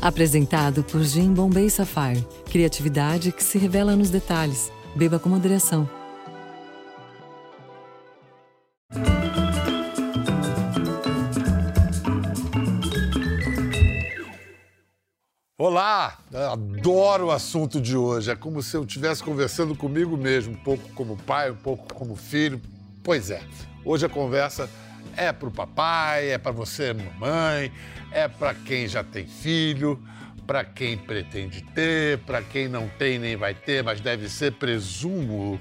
Apresentado por Jim Bombay Sapphire. Criatividade que se revela nos detalhes. Beba com moderação. Olá, adoro o assunto de hoje. É como se eu estivesse conversando comigo mesmo, um pouco como pai, um pouco como filho. Pois é, hoje a conversa é para o papai, é para você, mamãe, é para quem já tem filho, para quem pretende ter, para quem não tem nem vai ter, mas deve ser, presumo,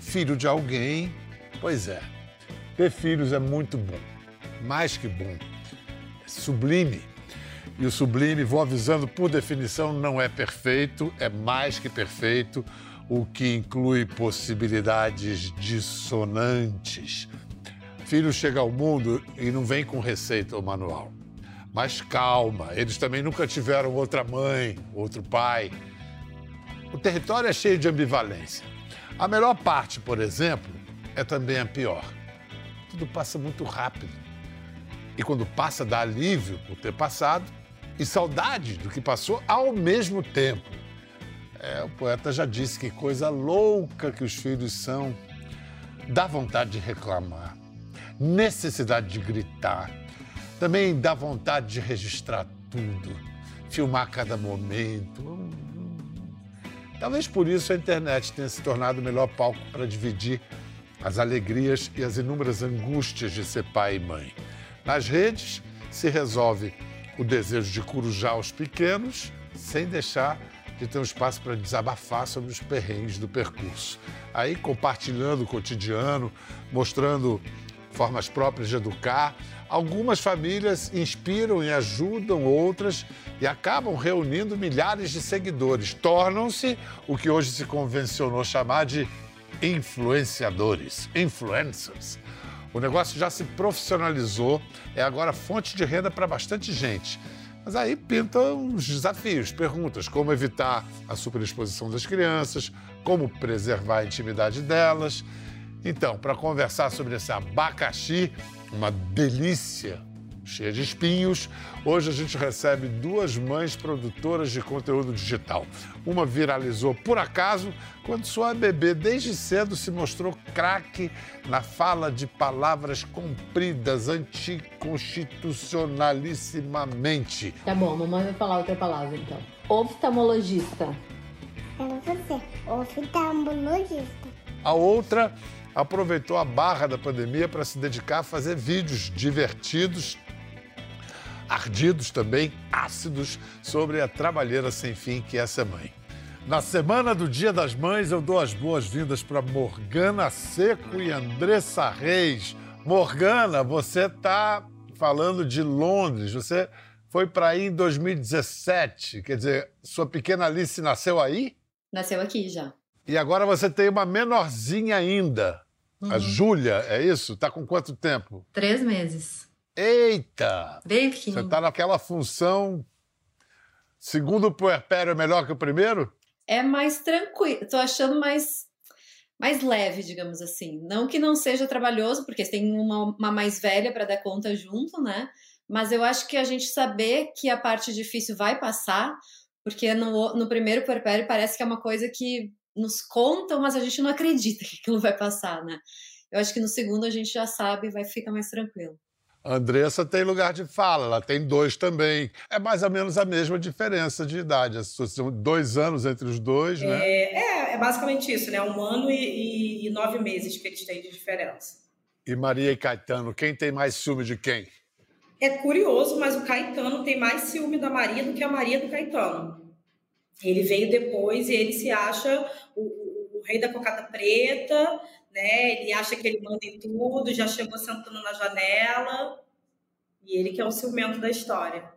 filho de alguém. Pois é, ter filhos é muito bom, mais que bom, é sublime. E o sublime, vou avisando por definição, não é perfeito, é mais que perfeito, o que inclui possibilidades dissonantes. Filho chega ao mundo e não vem com receita ou manual. Mas calma, eles também nunca tiveram outra mãe, outro pai. O território é cheio de ambivalência. A melhor parte, por exemplo, é também a pior. Tudo passa muito rápido. E quando passa, dá alívio por ter passado e saudade do que passou ao mesmo tempo. É, o poeta já disse que coisa louca que os filhos são. Dá vontade de reclamar, necessidade de gritar, também dá vontade de registrar tudo, filmar cada momento. Talvez por isso a internet tenha se tornado o melhor palco para dividir as alegrias e as inúmeras angústias de ser pai e mãe. Nas redes se resolve o desejo de corujar os pequenos sem deixar de ter um espaço para desabafar sobre os perrengues do percurso. Aí compartilhando o cotidiano, mostrando formas próprias de educar, Algumas famílias inspiram e ajudam outras e acabam reunindo milhares de seguidores. Tornam-se o que hoje se convencionou chamar de influenciadores, influencers. O negócio já se profissionalizou, é agora fonte de renda para bastante gente. Mas aí pintam os desafios, perguntas: como evitar a superexposição das crianças, como preservar a intimidade delas. Então, para conversar sobre esse abacaxi, uma delícia, cheia de espinhos. Hoje a gente recebe duas mães produtoras de conteúdo digital. Uma viralizou por acaso quando sua bebê desde cedo se mostrou craque na fala de palavras compridas anticonstitucionalissimamente. Tá bom, mamãe vai falar outra palavra então. Oftalmologista. Era você, oftalmologista. A outra aproveitou a barra da pandemia para se dedicar a fazer vídeos divertidos, ardidos também, ácidos, sobre a trabalheira sem fim que é ser mãe. Na semana do Dia das Mães, eu dou as boas-vindas para Morgana Seco e Andressa Reis. Morgana, você está falando de Londres, você foi para aí em 2017, quer dizer, sua pequena Alice nasceu aí? Nasceu aqui já. E agora você tem uma menorzinha ainda. Uhum. A Júlia, é isso? Tá com quanto tempo? Três meses. Eita! Bem pequenininho. Você tá naquela função. Segundo o puerpério é melhor que o primeiro? É mais tranquilo. Tô achando mais mais leve, digamos assim. Não que não seja trabalhoso, porque tem uma, uma mais velha para dar conta junto, né? Mas eu acho que a gente saber que a parte difícil vai passar, porque no, no primeiro puerpério parece que é uma coisa que nos contam, mas a gente não acredita que aquilo vai passar, né? Eu acho que no segundo a gente já sabe e vai ficar mais tranquilo. A Andressa tem lugar de fala, ela tem dois também. É mais ou menos a mesma diferença de idade. São dois anos entre os dois, né? É, é, é basicamente isso, né? Um ano e, e, e, nove meses que eles têm de diferença. E Maria e Caetano, quem tem mais ciúme de quem? É curioso, mas o Caetano tem mais ciúme da Maria do que a Maria do Caetano. Ele veio depois e ele se acha o, o, rei da cocada preta, né? Ele acha que ele manda em tudo, já chegou sentando na janela. E ele que é o ciumento da história.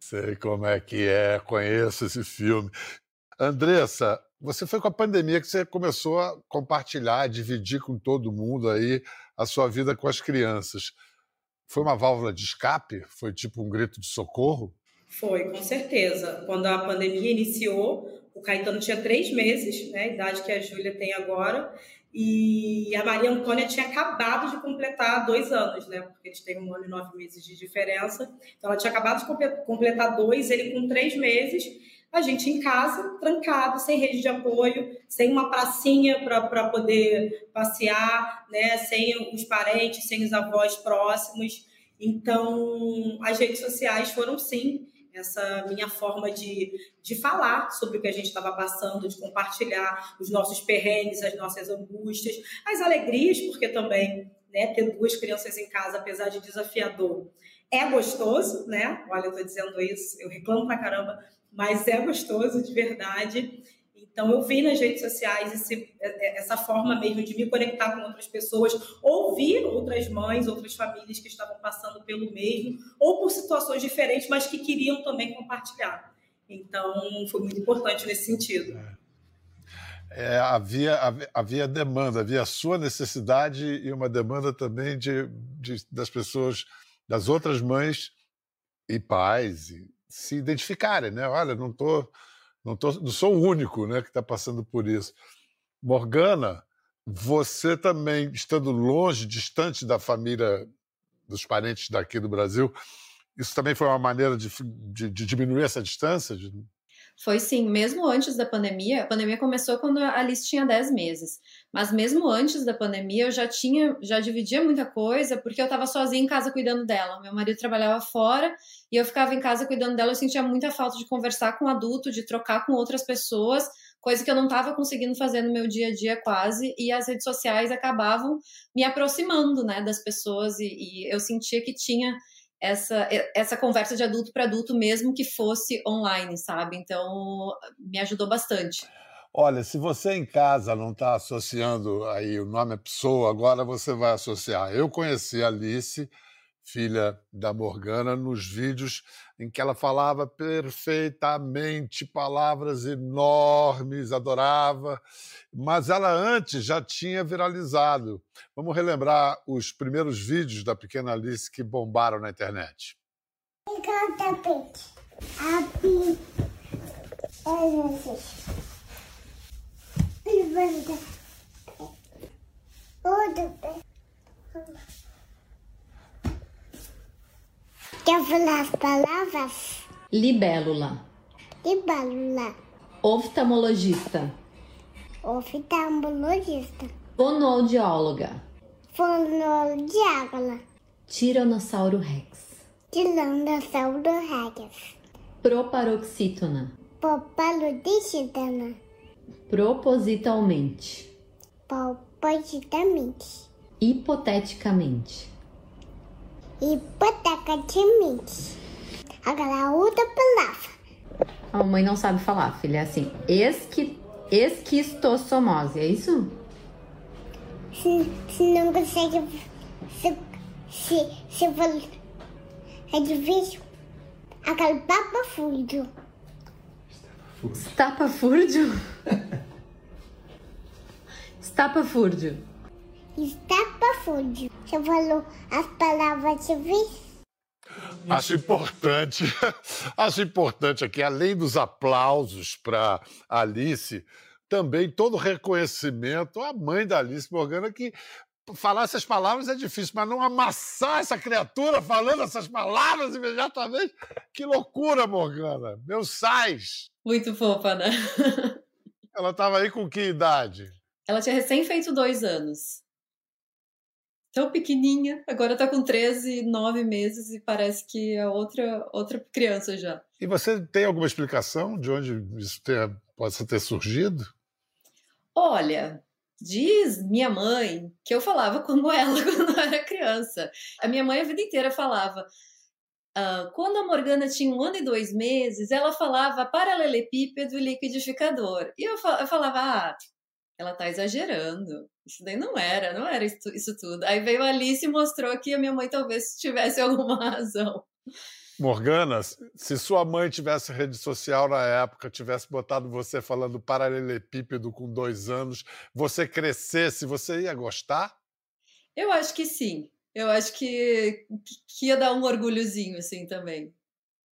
Sei como é que é, conheço esse filme. Andressa, você foi com a pandemia que você começou a compartilhar, a dividir com todo mundo aí a sua vida com as crianças. Foi uma válvula de escape? Foi tipo um grito de socorro? Foi, com certeza. Quando a pandemia iniciou, o Caetano tinha três meses, né, a idade que a Júlia tem agora, E a Maria Antônia tinha acabado de completar dois anos, né? Porque eles têm um ano e nove meses de diferença. Então, ela tinha acabado de completar dois, ele com três meses. A gente em casa, trancado, sem rede de apoio, sem uma pracinha para poder passear, né? Sem os parentes, sem os avós próximos. Então, as redes sociais foram, sim, essa minha forma de, de falar sobre o que a gente estava passando, de compartilhar os nossos perrengues, as nossas angústias, as alegrias, porque também né, ter duas crianças em casa, apesar de desafiador, é gostoso, né? Olha, eu estou dizendo isso, eu reclamo pra caramba, mas é gostoso de verdade. Então, eu vi nas redes sociais esse, é, é, essa forma mesmo de me conectar com outras pessoas, ouvir outras mães, outras famílias que estavam passando pelo mesmo, ou por situações diferentes, mas que queriam também compartilhar. Então, foi muito importante nesse sentido. É, havia, havia demanda, havia a sua necessidade e uma demanda também de, de das pessoas, das outras mães e pais, se identificarem, né? Olha, não estou. Tô não, tô, não sou o único né, que está passando por isso. Morgana, você também, estando longe, distante da família, dos parentes daqui do Brasil, isso também foi uma maneira de, de, de diminuir essa distância? De... Foi sim, mesmo antes da pandemia. A pandemia começou quando a Alice tinha 10 meses. Mas mesmo antes da pandemia, eu já tinha, já dividia muita coisa, porque eu estava sozinha em casa cuidando dela. Meu marido trabalhava fora e eu ficava em casa cuidando dela. Eu sentia muita falta de conversar com adulto, de trocar com outras pessoas, coisa que eu não estava conseguindo fazer no meu dia a dia quase. E as redes sociais acabavam me aproximando, né, das pessoas e, e eu sentia que tinha essa, essa conversa de adulto para adulto, mesmo que fosse online, sabe? Então, me ajudou bastante. Olha, se você em casa não está associando aí o nome à pessoa, agora você vai associar. Eu conheci a Alice filha da Morgana, nos vídeos em que ela falava perfeitamente, palavras enormes, adorava, mas ela antes já tinha viralizado. Vamos relembrar os primeiros vídeos da pequena Alice que bombaram na internet. Levanta. Quer falar as palavras? Libélula. Libélula. Oftalmologista. Oftalmologista. Fonoaudióloga. Fonoaudióloga. Tiranossauro Rex. Tiranossauro Rex. Proparoxítona. Proparoxítona. Propositalmente. Propositalmente. Hipoteticamente hipoteticamente. Agora a outra palavra. A mamãe não sabe falar, filha. É assim, esqui, esquistossomose, é isso? Se, se não consegue. Se, se, se é difícil. Aquele papafúrdio. Estapafúrdio? Estapafúrdio. Estapafúrdio. Você falou as palavras civis? Acho importante, acho importante aqui, além dos aplausos para Alice, também todo o reconhecimento à mãe da Alice Morgana, que falar essas palavras é difícil, mas não amassar essa criatura falando essas palavras imediatamente. Que loucura, Morgana! Meus sais! Muito fofa, né? Ela estava aí com que idade? Ela tinha recém feito dois anos tão pequenininha, agora está com 13, 9 meses e parece que é outra, outra criança já. E você tem alguma explicação de onde isso ter, possa ter surgido? Olha, diz minha mãe que eu falava como ela quando eu era criança. A minha mãe a vida inteira falava. Uh, quando a Morgana tinha um ano e dois meses, ela falava paralelepípedo e liquidificador. E eu, eu falava, ah, ela tá exagerando. Isso daí não era, não era isso, isso tudo. Aí veio a Alice e mostrou que a minha mãe talvez tivesse alguma razão. Morgana, se sua mãe tivesse rede social na época, tivesse botado você falando paralelepípedo com dois anos, você crescesse, você ia gostar? Eu acho que sim. Eu acho que, que ia dar um orgulhozinho assim também.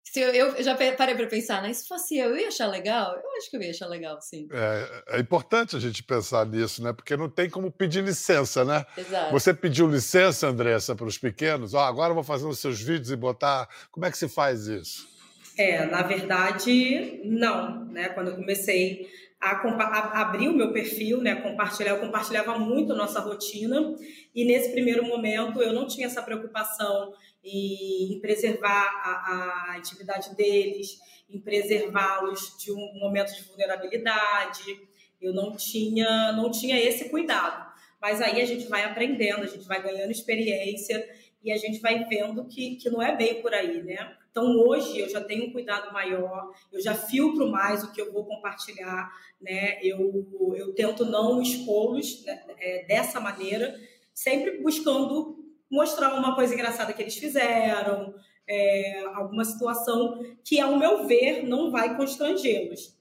Se eu, eu já parei para pensar, né? Se fosse eu, eu ia achar legal? Eu acho que eu ia achar legal, sim. É, é importante a gente pensar nisso, né? Porque não tem como pedir licença, né? Exato. Você pediu licença, Andressa, para os pequenos? Ó, oh, agora eu vou fazer os seus vídeos e botar. Como é que se faz isso? É, na verdade, não. Né? Quando eu comecei a, a, abrir o meu perfil, né, compartilhar, eu compartilhava muito a nossa rotina e nesse primeiro momento eu não tinha essa preocupação em, em preservar a, a intimidade deles, em preservá-los de um momento de vulnerabilidade. Eu não tinha, não tinha esse cuidado. Mas aí a gente vai aprendendo, a gente vai ganhando experiência e a gente vai vendo que, que não é bem por aí, né? Então, hoje, eu já tenho um cuidado maior, eu já filtro mais o que eu vou compartilhar, né? Eu, eu tento não expô-los né, é, dessa maneira, sempre buscando mostrar uma coisa engraçada que eles fizeram, é, alguma situação que, ao meu ver, não vai constrangê-los.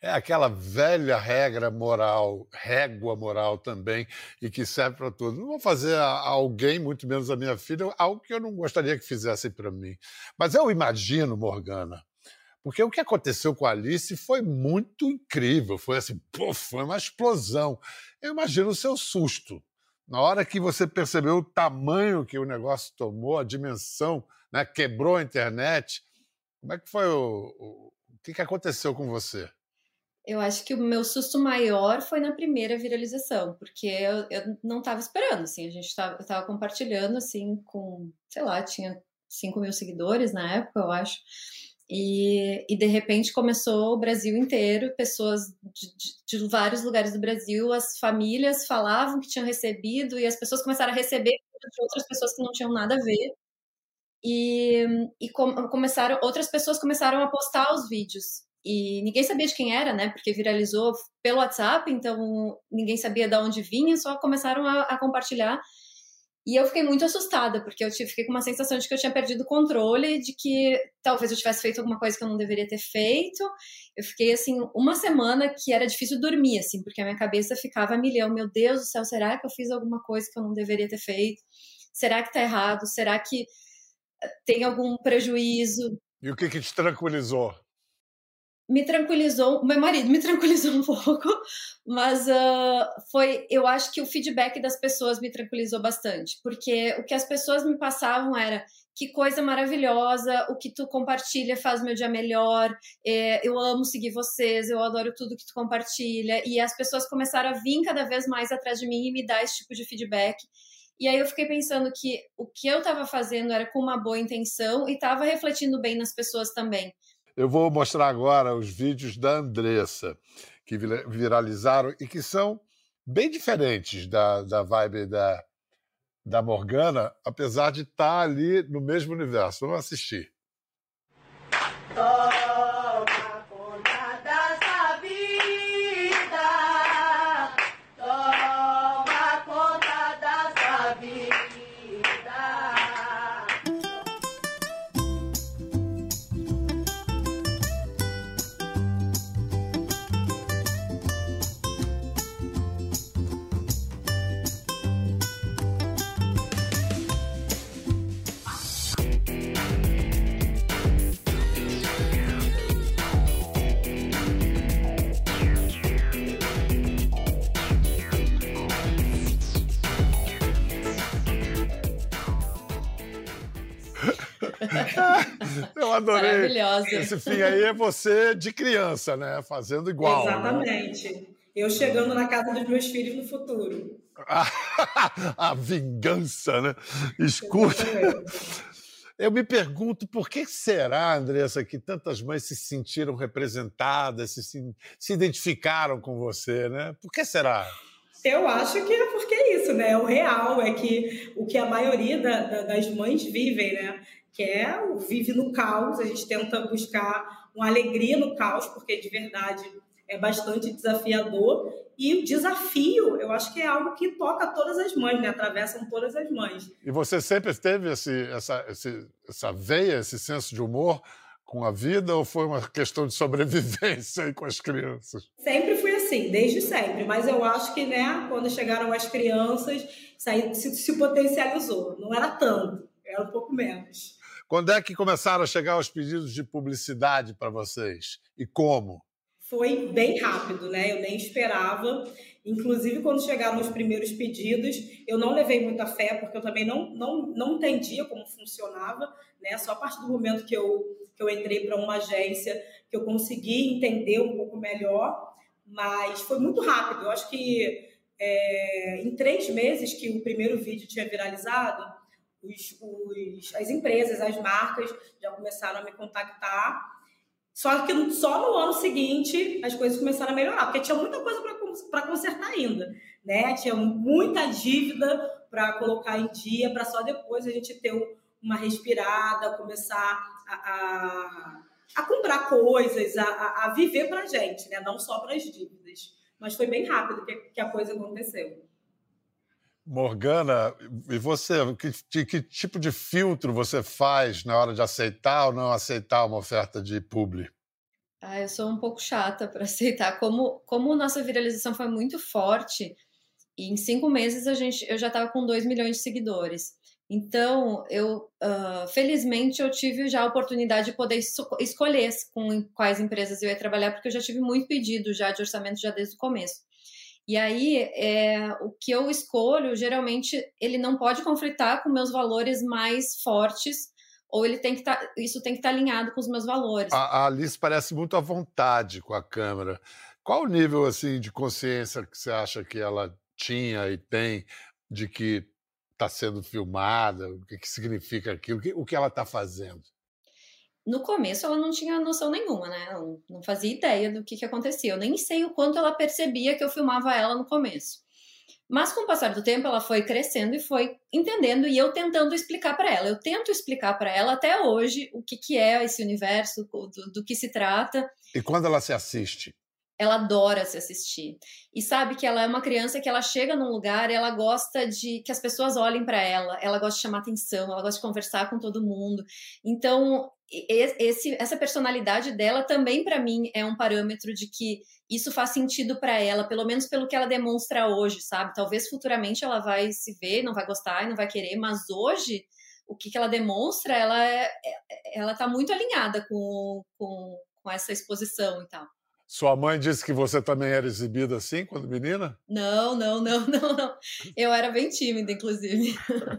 É aquela velha regra moral, régua moral também, e que serve para tudo. Não vou fazer a alguém, muito menos a minha filha, algo que eu não gostaria que fizessem para mim. Mas eu imagino, Morgana, porque o que aconteceu com a Alice foi muito incrível, foi assim, pô, foi uma explosão. Eu imagino o seu susto. Na hora que você percebeu o tamanho que o negócio tomou, a dimensão, né, quebrou a internet, como é que foi o, o, o que, que aconteceu com você? Eu acho que o meu susto maior foi na primeira viralização, porque eu, eu não estava esperando, assim, a gente estava eu tava compartilhando, assim, com, sei lá, tinha 5 mil seguidores na época, eu acho, e, e de repente começou o Brasil inteiro, pessoas de, de, de, vários lugares do Brasil, as famílias falavam que tinham recebido, e as pessoas começaram a receber de outras pessoas que não tinham nada a ver, e, e com, começaram, outras pessoas começaram a postar os vídeos e ninguém sabia de quem era, né? Porque viralizou pelo WhatsApp, então ninguém sabia de onde vinha, só começaram a, a compartilhar. E eu fiquei muito assustada, porque eu fiquei com uma sensação de que eu tinha perdido o controle, de que talvez eu tivesse feito alguma coisa que eu não deveria ter feito. Eu fiquei, assim, uma semana que era difícil dormir, assim, porque a minha cabeça ficava a milhão. Meu Deus do céu, será que eu fiz alguma coisa que eu não deveria ter feito? Será que tá errado? Será que eh, tem algum prejuízo? E o que, que te tranquilizou? Me tranquilizou, meu marido me tranquilizou um pouco, mas uh, foi, eu acho que o feedback das pessoas me tranquilizou bastante, porque o que as pessoas me passavam era que coisa maravilhosa, o que tu compartilha faz meu dia melhor, é, eu amo seguir vocês, eu adoro tudo que tu compartilha, e as pessoas começaram a vir cada vez mais atrás de mim e me dar esse tipo de feedback. E aí eu fiquei pensando que o que eu estava fazendo era com uma boa intenção e estava refletindo bem nas pessoas também. Eu vou mostrar agora os vídeos da Andressa, que viralizaram e que são bem diferentes da, da vibe da, da Morgana, apesar de estar tá ali no mesmo universo. Vamos assistir. Oh. Eu adorei. Maravilhosa. Esse fim aí é você de criança, né? Fazendo igual. Né? Exatamente. Né? Eu chegando na casa dos meus filhos no futuro. a vingança, né? Escuta. Eu me pergunto por que será, Andressa, que tantas mães se sentiram representadas, se, se identificaram com você, né? Por que será? Eu acho que é porque é isso, né? O real é que o que a maioria da, da, das mães vivem, né? Que é o vive no caos. A gente tenta buscar uma alegria no caos, porque de verdade é bastante desafiador. E o desafio, eu acho que é algo que toca todas as mães, né? Atravessam todas as mães. E você sempre teve esse, essa, esse, essa veia, esse senso de humor com a vida ou foi uma questão de sobrevivência com as crianças? Sempre fui assim, desde sempre. Mas eu acho que, né, quando chegaram as crianças, isso aí se, se potencializou. Não era tanto, era um pouco menos. Quando é que começaram a chegar os pedidos de publicidade para vocês? E como? Foi bem rápido, né? Eu nem esperava. Inclusive, quando chegaram os primeiros pedidos, eu não levei muita fé, porque eu também não, não, não entendia como funcionava, né? Só a partir do momento que eu, que eu entrei para uma agência, que eu consegui entender um pouco melhor, mas foi muito rápido. Eu acho que é, em três meses que o primeiro vídeo tinha viralizado, os, os, as empresas, as marcas já começaram a me contactar. Só que só no ano seguinte as coisas começaram a melhorar, porque tinha muita coisa para consertar ainda, né? Tinha muita dívida para colocar em dia, para só depois a gente ter uma respirada, começar a, a, a comprar coisas, a, a viver para a gente, né? Não só para as dívidas. Mas foi bem rápido que, que a coisa aconteceu. Morgana, e você, que, que, tipo de filtro você faz na hora de aceitar ou não aceitar uma oferta de publi? Ah, eu sou um pouco chata para aceitar. Como, como nossa viralização foi muito forte, e em cinco meses a gente, eu já estava com 2 milhões de seguidores. Então, eu uh, felizmente eu tive já a oportunidade de poder escolher com quais empresas eu ia trabalhar, porque eu já tive muito pedido já de orçamento já desde o começo. E aí, é, o que eu escolho, geralmente, ele não pode conflitar com meus valores mais fortes, ou ele tem que tá, isso tem que estar tá alinhado com os meus valores. A, a Alice parece muito à vontade com a câmera. Qual o nível assim de consciência que você acha que ela tinha e tem de que está sendo filmada? O que, que significa aquilo? O que, o que ela está fazendo? No começo ela não tinha noção nenhuma, né? Ela não fazia ideia do que, que acontecia. Eu nem sei o quanto ela percebia que eu filmava ela no começo. Mas com o passar do tempo ela foi crescendo e foi entendendo e eu tentando explicar para ela. Eu tento explicar para ela até hoje o que, que é esse universo, do, do que se trata. E quando ela se assiste? ela adora se assistir. E sabe que ela é uma criança que ela chega num lugar e ela gosta de que as pessoas olhem para ela, ela gosta de chamar atenção, ela gosta de conversar com todo mundo. Então, esse, essa personalidade dela também para mim é um parâmetro de que isso faz sentido para ela, pelo menos pelo que ela demonstra hoje, sabe? Talvez futuramente ela vai se ver, não vai gostar e não vai querer, mas hoje o que, que ela demonstra, ela é, é ela tá muito alinhada com, com, com essa exposição e tal. Sua mãe disse que você também era exibida assim quando menina? Não, não, não, não, não. Eu era bem tímida, inclusive.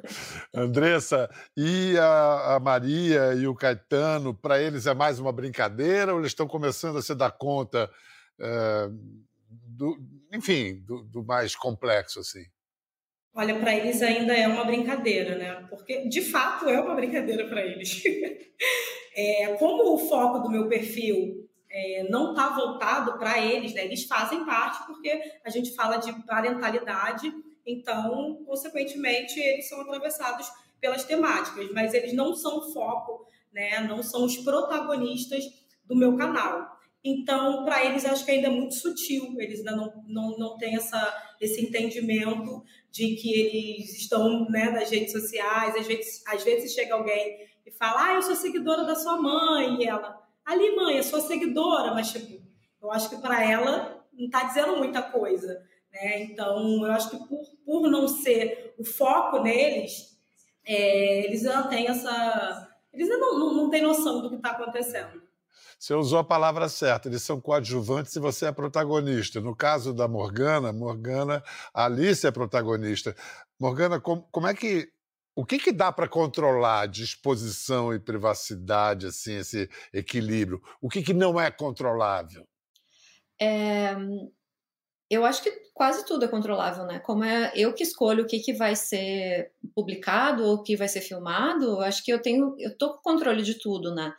Andressa, e a, a, Maria e o Caetano, para eles é mais uma brincadeira ou eles estão começando a se dar conta, é, do, enfim, do, do mais complexo assim? Olha, para eles ainda é uma brincadeira, né? Porque de fato é uma brincadeira para eles. é, como o foco do meu perfil é, não está voltado para eles, né? Eles fazem parte porque a gente fala de parentalidade, então, consequentemente, eles são atravessados pelas temáticas, mas eles não são foco, né? Não são os protagonistas do meu canal. Então, para eles, acho que ainda é muito sutil, eles ainda não, não, não têm essa, esse entendimento de que eles estão né, nas redes sociais. Às vezes, às vezes chega alguém e fala: Ah, eu sou seguidora da sua mãe, e ela ali, mãe, eu sou seguidora, mas tipo, eu acho que para ela não está dizendo muita coisa, né? Então, eu acho que por, por não ser o foco neles, é, eles não têm essa. Eles não, não, não têm noção do que está acontecendo. Você usou a palavra certa, eles são coadjuvantes e você é protagonista. No caso da Morgana, Morgana, a Alice é protagonista. Morgana, como, como é que o que, que dá para controlar de exposição e privacidade, assim, esse equilíbrio? O que, que não é controlável? É, eu acho que quase tudo é controlável, né? Como é eu que escolho o que, que vai ser publicado ou o que vai ser filmado, acho que eu tenho, eu tô com controle de tudo, né?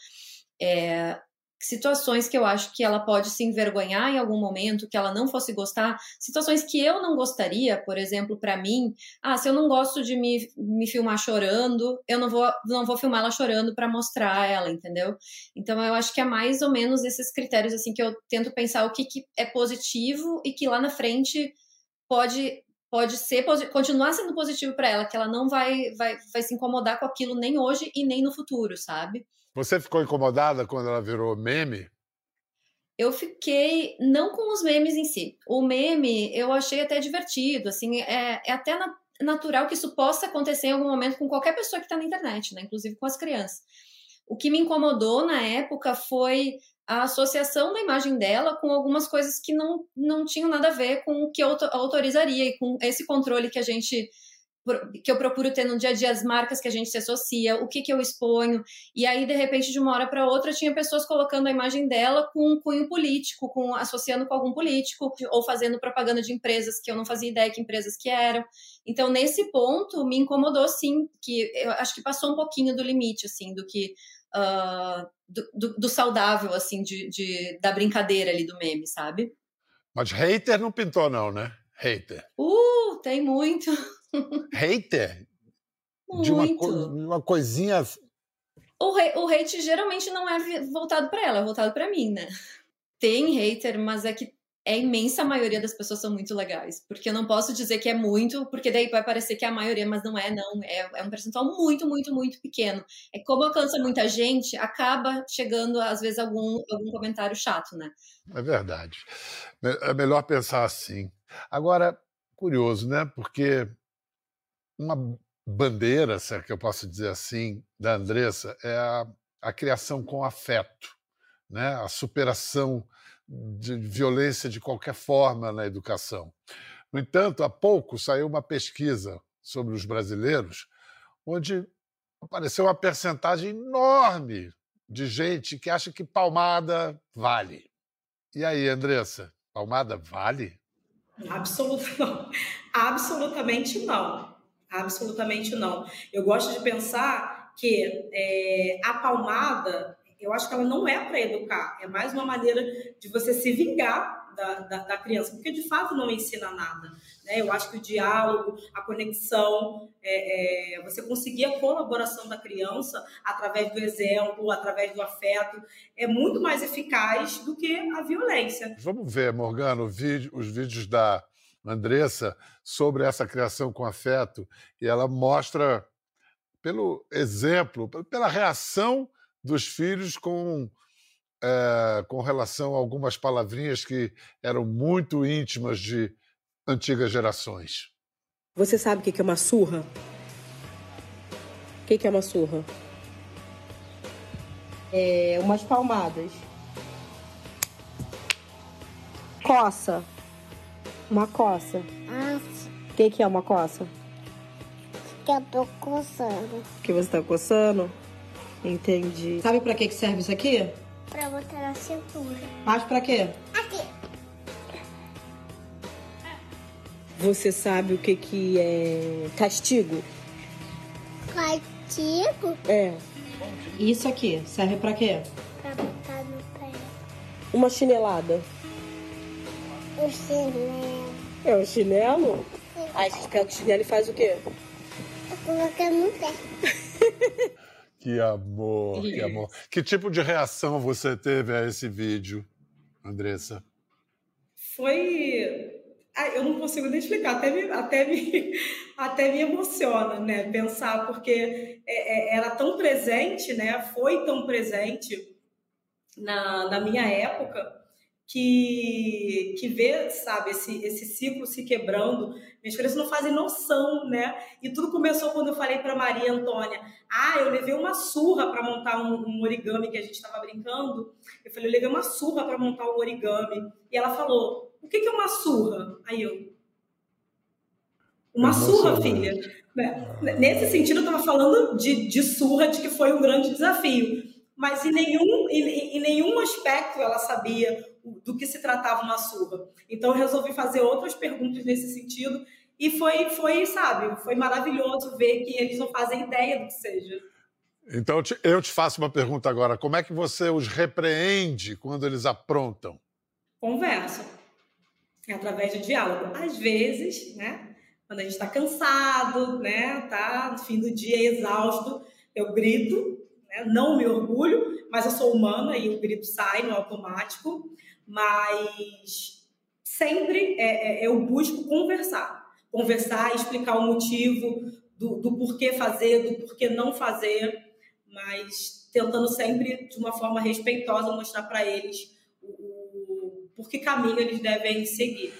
É, situações que eu acho que ela pode se envergonhar em algum momento, que ela não fosse gostar, situações que eu não gostaria, por exemplo, para mim, ah, se eu não gosto de me, me filmar chorando, eu não vou não vou filmar ela chorando para mostrar ela, entendeu? Então eu acho que é mais ou menos esses critérios assim que eu tento pensar o que, que é positivo e que lá na frente pode pode ser continuar sendo positivo para ela, que ela não vai, vai vai se incomodar com aquilo nem hoje e nem no futuro, sabe? Você ficou incomodada quando ela virou meme? Eu fiquei não com os memes em si. O meme eu achei até divertido, assim, é, é até na, natural que isso possa acontecer em algum momento com qualquer pessoa que está na internet, né? Inclusive com as crianças. O que me incomodou na época foi a associação da imagem dela com algumas coisas que não, não tinham nada a ver com o que eu autorizaria e com esse controle que a gente que eu procuro ter no dia a dia as marcas que a gente se associa, o que que eu exponho. E aí de repente de uma hora para outra tinha pessoas colocando a imagem dela com um cunho político, com associando com algum político ou fazendo propaganda de empresas que eu não fazia ideia que empresas que eram. Então nesse ponto me incomodou sim, que eu acho que passou um pouquinho do limite assim do que uh, do, do, do, saudável assim de, de da brincadeira ali do meme, sabe? Mas hater não pintou não, né? Hater. Uh, tem muito. Hater? Muito. De uma, uma coisinha. O, o hate geralmente não é voltado para ela, é voltado para mim, né? Tem hater, mas é que é a imensa maioria das pessoas são muito legais. Porque eu não posso dizer que é muito, porque daí vai parecer que é a maioria, mas não é, não. É, é um percentual muito, muito, muito pequeno. É como alcança muita gente, acaba chegando, às vezes, algum, algum comentário chato, né? É verdade. É melhor pensar assim. Agora, curioso, né? Porque uma bandeira, se é que eu posso dizer assim, da Andressa é a, a criação com afeto, né? a superação de violência de qualquer forma na educação. No entanto, há pouco saiu uma pesquisa sobre os brasileiros, onde apareceu uma percentagem enorme de gente que acha que palmada vale. E aí, Andressa, palmada vale? Absoluta, não. Absolutamente não. Absolutamente não. Eu gosto de pensar que é, a palmada, eu acho que ela não é para educar, é mais uma maneira de você se vingar da, da, da, criança, porque de fato não ensina nada. Né? Eu acho que o diálogo, a conexão, é, é, você conseguir a colaboração da criança através do exemplo, através do afeto, é muito mais eficaz do que a violência. Vamos ver, Morgano, os vídeos da Andressa sobre essa criação com afeto e ela mostra pelo exemplo, pela reação dos filhos com é, com relação a algumas palavrinhas que eram muito íntimas de antigas gerações. Você sabe o que é uma surra? O que é uma surra? É umas palmadas. Coça. Uma coça. Ah, O que, que é uma coça? que eu tô coçando. Que você tá coçando? Entendi. Sabe pra que que serve isso aqui? Pra botar na cintura. Mas pra quê? Aqui. Você sabe o que que é castigo? Castigo É. Isso aqui serve pra quê? pra botar no pé. Uma chinelada. O chinelo. É o chinelo? Aí a gente pega o chinelo e faz o quê? Tô colocando no pé. Que amor, que amor. Que tipo de reação você teve a esse vídeo, Andressa? Foi. Ah, eu não consigo nem explicar, até me, até me, até me emociona, né? Pensar, porque é, é, era tão presente, né? Foi tão presente na, na minha época que, que ver, sabe, esse, esse ciclo se quebrando. Minhas crianças não fazem noção, né? E tudo começou quando eu falei para Maria Antônia: Ah, eu levei uma surra para montar um, um, origami que a gente estava brincando. Eu falei: Eu levei uma surra para montar um origami. E ela falou: O que, que é uma surra? Aí eu. Uma surra, filha. Né? Nesse sentido, eu estava falando de, de surra, de que foi um grande desafio. Mas em nenhum, em, em nenhum aspecto ela sabia do que se tratava uma surra. Então eu resolvi fazer outras perguntas nesse sentido e foi, foi, sabe, foi maravilhoso ver que eles não fazem ideia do que seja. Então eu te faço uma pergunta agora: como é que você os repreende quando eles aprontam? Conversa. É através de diálogo. Às vezes, né? Quando a gente está cansado, né? Tá no fim do dia exausto, eu grito, né, não me orgulho, mas eu sou humana e o grito sai no automático. Mas sempre é, é, eu busco conversar, conversar, explicar o motivo do, do porquê fazer, do porquê não fazer, mas tentando sempre de uma forma respeitosa mostrar para eles o por que caminho eles devem seguir.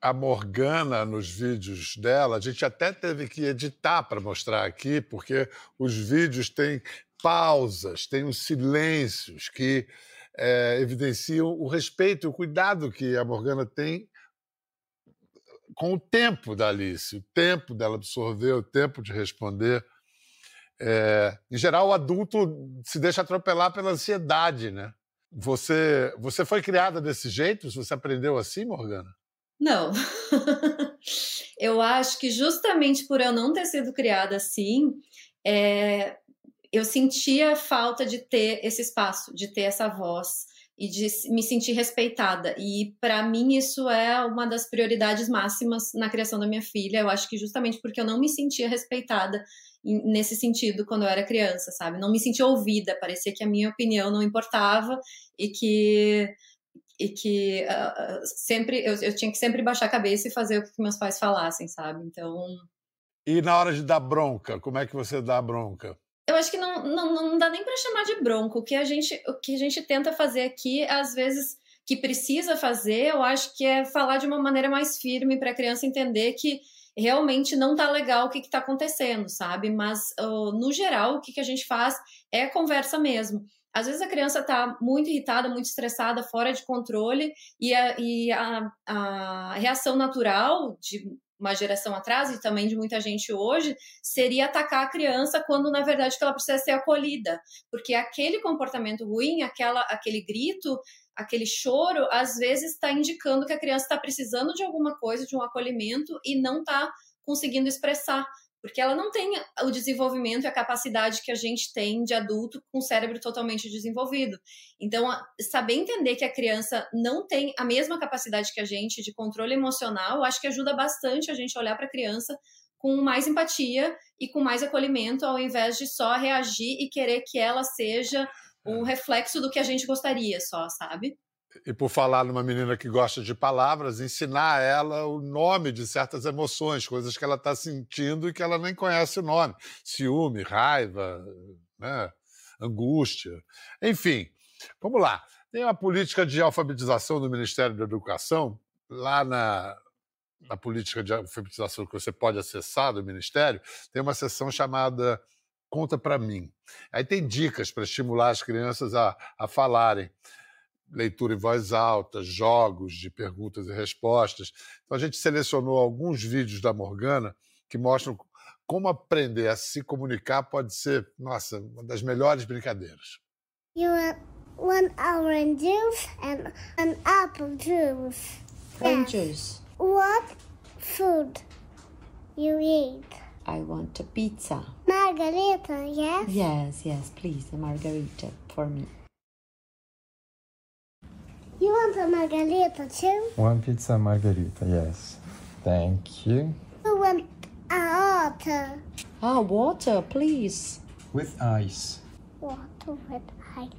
a Morgana nos vídeos dela, a gente até teve que editar para mostrar aqui, porque os vídeos têm pausas, têm os silêncios que é, evidenciam o respeito e o cuidado que a Morgana tem com o tempo da Alice, o tempo dela absorver, o tempo de responder. É, em geral, o adulto se deixa atropelar pela ansiedade, né? Você, você foi criada desse jeito? Você aprendeu assim, Morgana? Não. eu acho que justamente por eu não ter sido criada assim, é, eu sentia falta de ter esse espaço, de ter essa voz e de me sentir respeitada. E para mim isso é uma das prioridades máximas na criação da minha filha. Eu acho que justamente porque eu não me sentia respeitada nesse sentido quando eu era criança, sabe? Não me sentia ouvida, parecia que a minha opinião não importava e que e que uh, sempre eu, eu, tinha que sempre baixar a cabeça e fazer o que meus pais falassem, sabe? Então. E na hora de dar bronca, como é que você dá bronca? Eu acho que não, não, não dá nem para chamar de bronca. O que a gente o que a gente tenta fazer aqui, às vezes que precisa fazer, eu acho que é falar de uma maneira mais firme para a criança entender que realmente não tá legal o que, está acontecendo, sabe? Mas uh, no geral, o que, que a gente faz é conversa mesmo. Às vezes a criança está muito irritada, muito estressada, fora de controle, e a, e a, a reação natural de uma geração atrás e também de muita gente hoje seria atacar a criança quando na verdade ela precisa ser acolhida, porque aquele comportamento ruim, aquela, aquele grito, aquele choro, às vezes está indicando que a criança está precisando de alguma coisa, de um acolhimento e não está conseguindo expressar porque ela não tem o desenvolvimento e a capacidade que a gente tem de adulto com o cérebro totalmente desenvolvido. Então, saber entender que a criança não tem a mesma capacidade que a gente de controle emocional, acho que ajuda bastante a gente olhar para a criança com mais empatia e com mais acolhimento, ao invés de só reagir e querer que ela seja um reflexo do que a gente gostaria só, sabe? E por falar numa menina que gosta de palavras, ensinar a ela o nome de certas emoções, coisas que ela está sentindo e que ela nem conhece o nome. Ciúme, raiva, né? angústia. Enfim, vamos lá. Tem uma política de alfabetização do Ministério da Educação, lá na, na política de alfabetização que você pode acessar do Ministério, tem uma seção chamada Conta para mim. Aí tem dicas para estimular as crianças a, a falarem leitura em voz alta, jogos de perguntas e respostas. Então a gente selecionou alguns vídeos da Morgana que mostram como aprender a se comunicar pode ser, nossa, uma das melhores brincadeiras. You want one orange juice and an apple juice. Orange juice. What food you eat? I want a pizza. Margarita, yes? Yes, yes, please, a margarita for me. You want a margarita too? One pizza margarita, yes. Thank you. You want a water? Ah, water, please. With ice. Water with ice.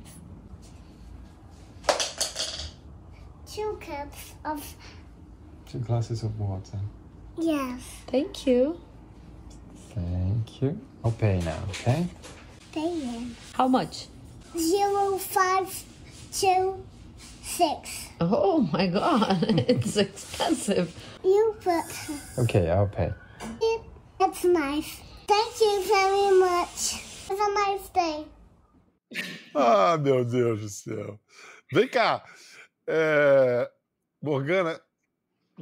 Two cups of Two glasses of water. yes. Thank you. Thank you. I'll pay now, okay? Pay in. How much? Zero five two six. Oh my god, it's expensive. You put Okay, I'll pay. it. That's nice. Thank you very much. Have a nice day. Ah, meu Deus do céu. Vem cá, é, Morgana,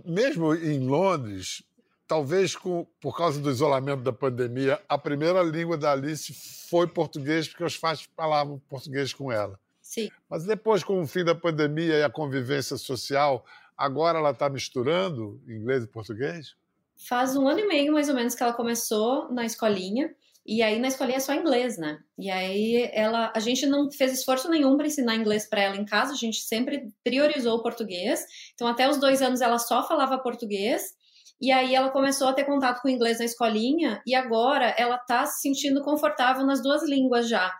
mesmo em Londres, talvez com, por causa do isolamento da pandemia, a primeira língua da Alice foi português, porque os pais falavam português com ela. Sim. Mas depois, com o fim da pandemia e a convivência social, agora ela está misturando inglês e português? Faz um ano e meio, mais ou menos, que ela começou na escolinha. E aí na escolinha é só inglês, né? E aí ela, a gente não fez esforço nenhum para ensinar inglês para ela em casa. A gente sempre priorizou o português. Então até os dois anos ela só falava português. E aí ela começou a ter contato com o inglês na escolinha. E agora ela tá se sentindo confortável nas duas línguas já.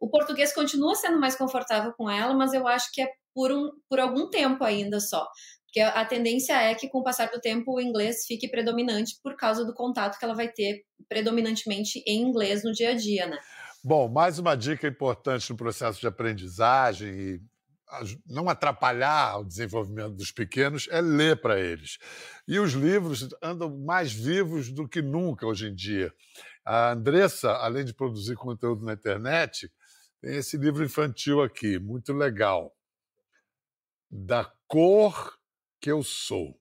O português continua sendo mais confortável com ela, mas eu acho que é por, um, por algum tempo ainda só. Porque a tendência é que, com o passar do tempo, o inglês fique predominante por causa do contato que ela vai ter predominantemente em inglês no dia a dia, né? Bom, mais uma dica importante no processo de aprendizagem e não atrapalhar o desenvolvimento dos pequenos é ler para eles. E os livros andam mais vivos do que nunca hoje em dia. A Andressa, além de produzir conteúdo na internet, tem esse livro infantil aqui, muito legal. Da cor que eu sou.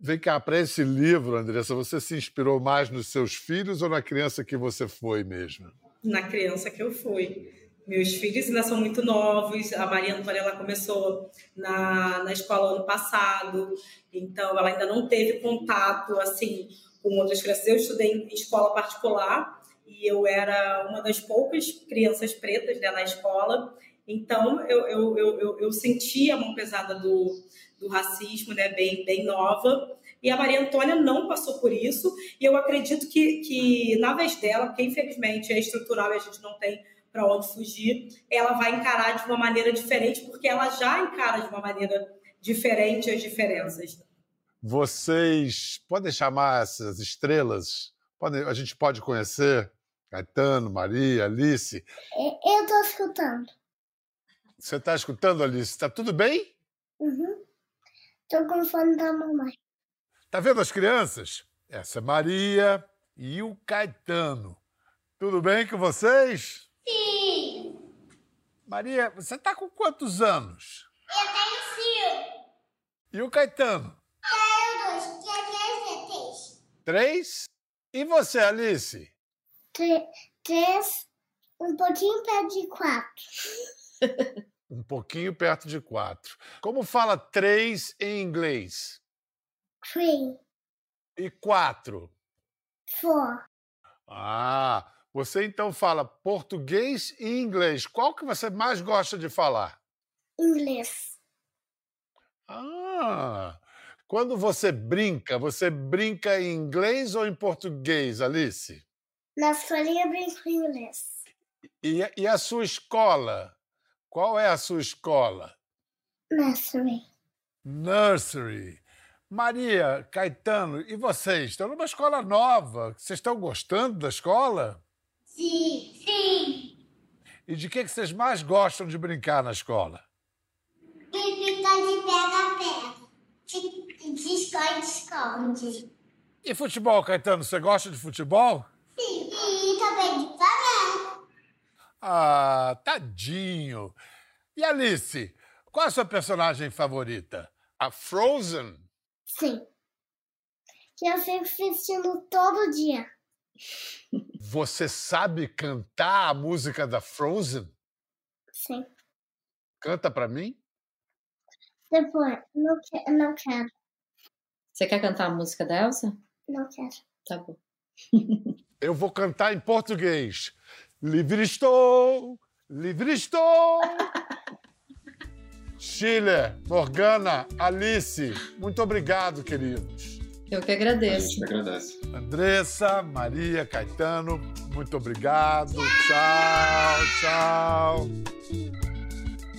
Vem cá, para esse livro, Andressa, você se inspirou mais nos seus filhos ou na criança que você foi mesmo? Na criança que eu fui. Meus filhos ainda são muito novos. A Maria Antônia ela começou na, na escola ano passado, então ela ainda não teve contato assim com outras crianças. Eu estudei em escola particular e eu era uma das poucas crianças pretas né, na escola. Então eu, eu, eu, eu, senti a mão pesada do, do racismo, né, bem, bem nova. E a Maria Antônia não passou por isso, e eu acredito que, que na vez dela, porque infelizmente é estrutural e a gente não tem para onde fugir, ela vai encarar de uma maneira diferente, porque ela já encara de uma maneira diferente as diferenças. Vocês podem chamar essas estrelas? Podem, a gente pode conhecer Caetano, Maria, Alice? Eu estou escutando. Você está escutando, Alice? Está tudo bem? Uhum. Estou com fome da mamãe. Tá vendo as crianças? Essa é Maria e o Caetano. Tudo bem com vocês? Sim. Maria, você tá com quantos anos? Eu tenho cinco. E o Caetano? Tenho dois. Tenho três. Três? E você, Alice? Três. Um pouquinho perto de quatro. um pouquinho perto de quatro. Como fala três em inglês? Three. E quatro? Four. Ah, você então fala português e inglês. Qual que você mais gosta de falar? Inglês. Ah, quando você brinca, você brinca em inglês ou em português, Alice? Na escolinha brinco em inglês. E, e a sua escola? Qual é a sua escola? Nursery. Nursery. Maria, Caetano, e vocês? Estão numa escola nova. Vocês estão gostando da escola? Sim, sim. E de que, que vocês mais gostam de brincar na escola? Brincar de pega-pega. De esconde-esconde. E futebol, Caetano? Você gosta de futebol? Sim. E também de Flamengo. Ah, tadinho. E Alice, qual é a sua personagem favorita? A Frozen? Sim. Que eu fico assistindo todo dia. Você sabe cantar a música da Frozen? Sim. Canta para mim? Depois, não, que, não quero. Você quer cantar a música da Elsa? Não quero. Tá bom. Eu vou cantar em português. Livre estou, livre estou. Chile, Morgana, Alice, muito obrigado, queridos. Eu que agradeço. A gente agradece. Andressa, Maria, Caetano, muito obrigado. Tchau, tchau.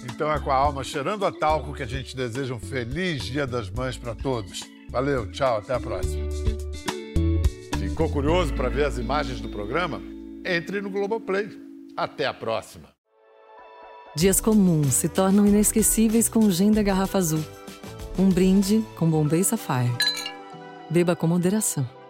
Então é com a alma cheirando a talco que a gente deseja um feliz Dia das Mães para todos. Valeu, tchau, até a próxima. Ficou curioso para ver as imagens do programa? Entre no Globoplay. Até a próxima. Dias comuns se tornam inesquecíveis com o gin da garrafa azul. Um brinde com Bombay Sapphire. Beba com moderação.